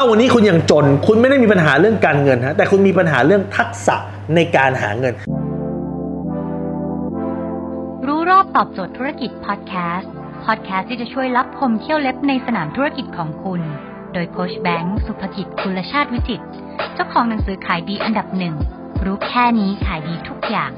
ถ้าวันนี้คุณยังจน คุณไม่ได้มีปัญหาเรื่องการเงินฮะแต่คุณมีปัญหาเรื่องทักษะในการหาเงิน รู้รอบตอบโจทย์ธุรกิจพอดแคสต์พอดแคสต์ที่จะช่วยรับพมเที่ยวเล็บในสนามธุรกิจของคุณ โดยโคชแบงค์สุภกิจคุณชาติวิจิตเจ้าของหนังสือขายดีอันดับหนึ่งรู้แค่นี้ขายดีทุกอย่าง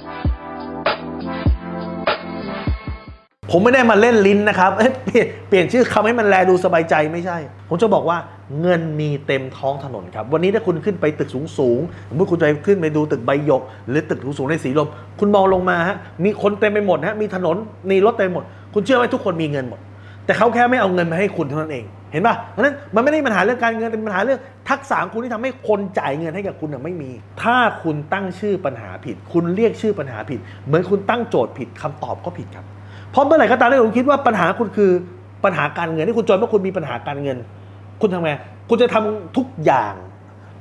ผมไม่ได้มาเล่นลิ้นนะครับเปลี่ยนเปลี่ยนชื่อคำให้มันแลดูสบายใจไม่ใช่ ผมจะบอกว่าเงินมีเต็มท้องถนนครับ วันนี้ถ้าคุณขึ้นไปตึกสูงสูงสมมติคุณจะขึ้นไปดูตึกใบหยก หรือตึกสูงสูงในสีลม คุณมองลงมาฮะมีคนเต็มไปหมดฮะมีถนนมีรถเต็มหมด คุณเชื่อไหมทุกคนมีเงินหมด แต่เขาแค่ไม่เอาเงินมาให้คุณเท่านั้นเองเห็นป่ะเพราะนั้นมันไม่ได้ปัญหาเรื่องการเงินเป็นปัญหาเรื่องทักษะคุณที่ทำให้คนจ่ายเงินให้กับคุณไม่มี ถ้าคุณตั้งชื่อปัญหาผิด คุณเรียกชื่อปัญหาผิด เหมือนคุณตั้งโจทย์ผิดคำตอบก็ผิดครับ เพราะเมื่อไหร่ก็ตามที่คุณคิดว่าปัญหาคุณคือปัญหาการเงินที่คุณจนเพราะคุณมีปัญหาการเงิน คุณทำไงคุณจะทำทุกอย่าง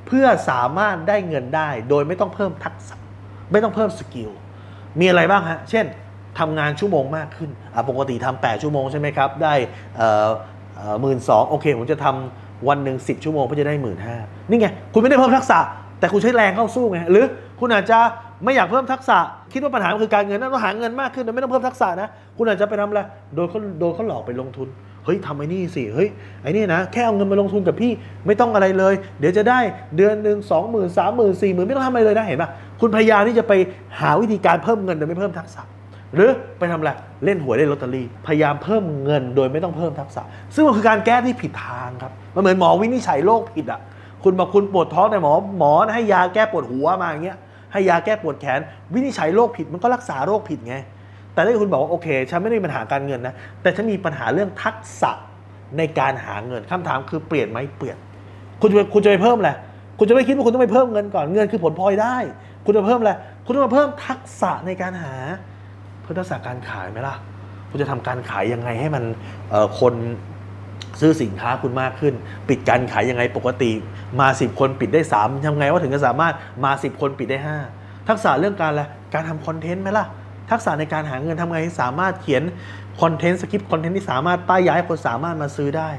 เพื่อสามารถได้เงินได้ โดยไม่ต้องเพิ่มทักษะ ไม่ต้องเพิ่มสกิลมีอะไรบ้างฮะเช่นทำงานชั่วโมงมากขึ้นปกติทำ8ชั่วโมงใช่ไหมครับ ได้หมื่นสองโอเค ผมจะทำวันหนึ่ง10 ชั่วโมงเพื่อจะได้หมื่นห้านี่ไง คุณไม่ได้เพิ่มทักษะ แต่คุณใช้แรงเข้าสู้ไง หรือคุณอาจจะ ไม่อยากเพิ่มทักษะ คิดว่าปัญหาคือการเงินนั่นต้องหาเงินมากขึ้นโดยไม่ต้องเพิ่มทักษะนะ คุณอาจจะไปทำอะไรโดนเขาโดนเขาหลอกไปลงทุน เฮ้ยทำไอ้นี่สิ เฮ้ยไอ้นี่นะ แค่เอาเงินมาลงทุนกับพี่ไม่ต้องอะไรเลย เดี๋ยวจะได้เดือนหนึ่งสองหมื่นสามหมื่นสี่หมื่นไม่ต้องทำอะไรเลยนะเห็นปะคุณพยายามที่จะไปหาวิธีการเพิ่มเงินโดยไม่เพิ่มทักษะ หรือไปทำอะไรเล่นหวยเล่นลอตเตอรี่พยายามเพิ่มเงินโดยไม่ต้องเพิ่มทักษะ ซึ่งมันคือการแก้ที่ผิดทางครับมันเหมือนหมอวินิจฉัยโรคผิดอะคุณบอกคุณปวดท้องแต่หมอหมอให้ยาแก้ปวดหัวมาอย่างเงี้ย ให้ยาแก้ปวดแขน วินิจฉัยโรคผิดมันก็รักษาโรคผิดไง แต่ถ้าคุณบอกว่าโอเค ฉันไม่ได้มีปัญหาการเงินนะ แต่ฉันมีปัญหาเรื่องทักษะในการหาเงินคำถามคือเปลี่ยนไหมเปลี่ยน คุณจะคุณจะไปเพิ่มอะไรคุณจะไม่คิดว่าคุณต้องไปเพิ่มเงินก่อนเงินคือผลพลอยได้ คุณจะเพิ่มอะไรคุณต้องมาเพิ่มทักษะในการหา เพื่อทักษะการขายไหมล่ะ คุณจะทำการขายยังไงให้มันคน ซื้อสินค้าคุณมากขึ้น ปิดการขายยังไงปกติ มา 10 คนปิดได้ 3ทำไงว่าถึงจะสามารถมา 10 คนปิดได้ 5 ทักษะเรื่องการอะไรการทำ content ไหมล่ะ ทักษะในการหาเงินทำไงให้สามารถเขียน content script content ที่สามารถป้ายยาให้คนสามารถมาซื้อได้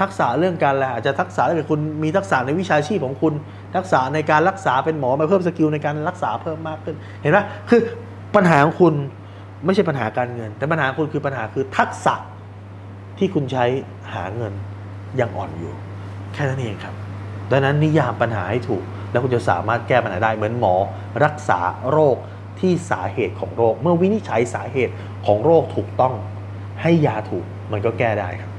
ทักษะเรื่องการอะไรอาจจะทักษะถ้าเกิดคุณมีทักษะในวิชาชีพของคุณ ทักษะในการรักษาเป็นหมอมาเพิ่ม skill ในการรักษาเพิ่มมากขึ้น เห็นไหมคือปัญหาของคุณไม่ใช่ปัญหาการเงิน แต่ปัญหาคุณคือปัญหาคือทักษะ ที่คุณใช้หาเงินยังอ่อนอยู่ แค่นั้นเองครับ ดังนั้นนิยามปัญหาให้ถูก แล้วคุณจะสามารถแก้ปัญหาได้เหมือนหมอ รักษาโรคที่สาเหตุของโรค เมื่อวินิจฉัยสาเหตุของโรคถูกต้องให้ยาถูกมันก็แก้ได้ครับ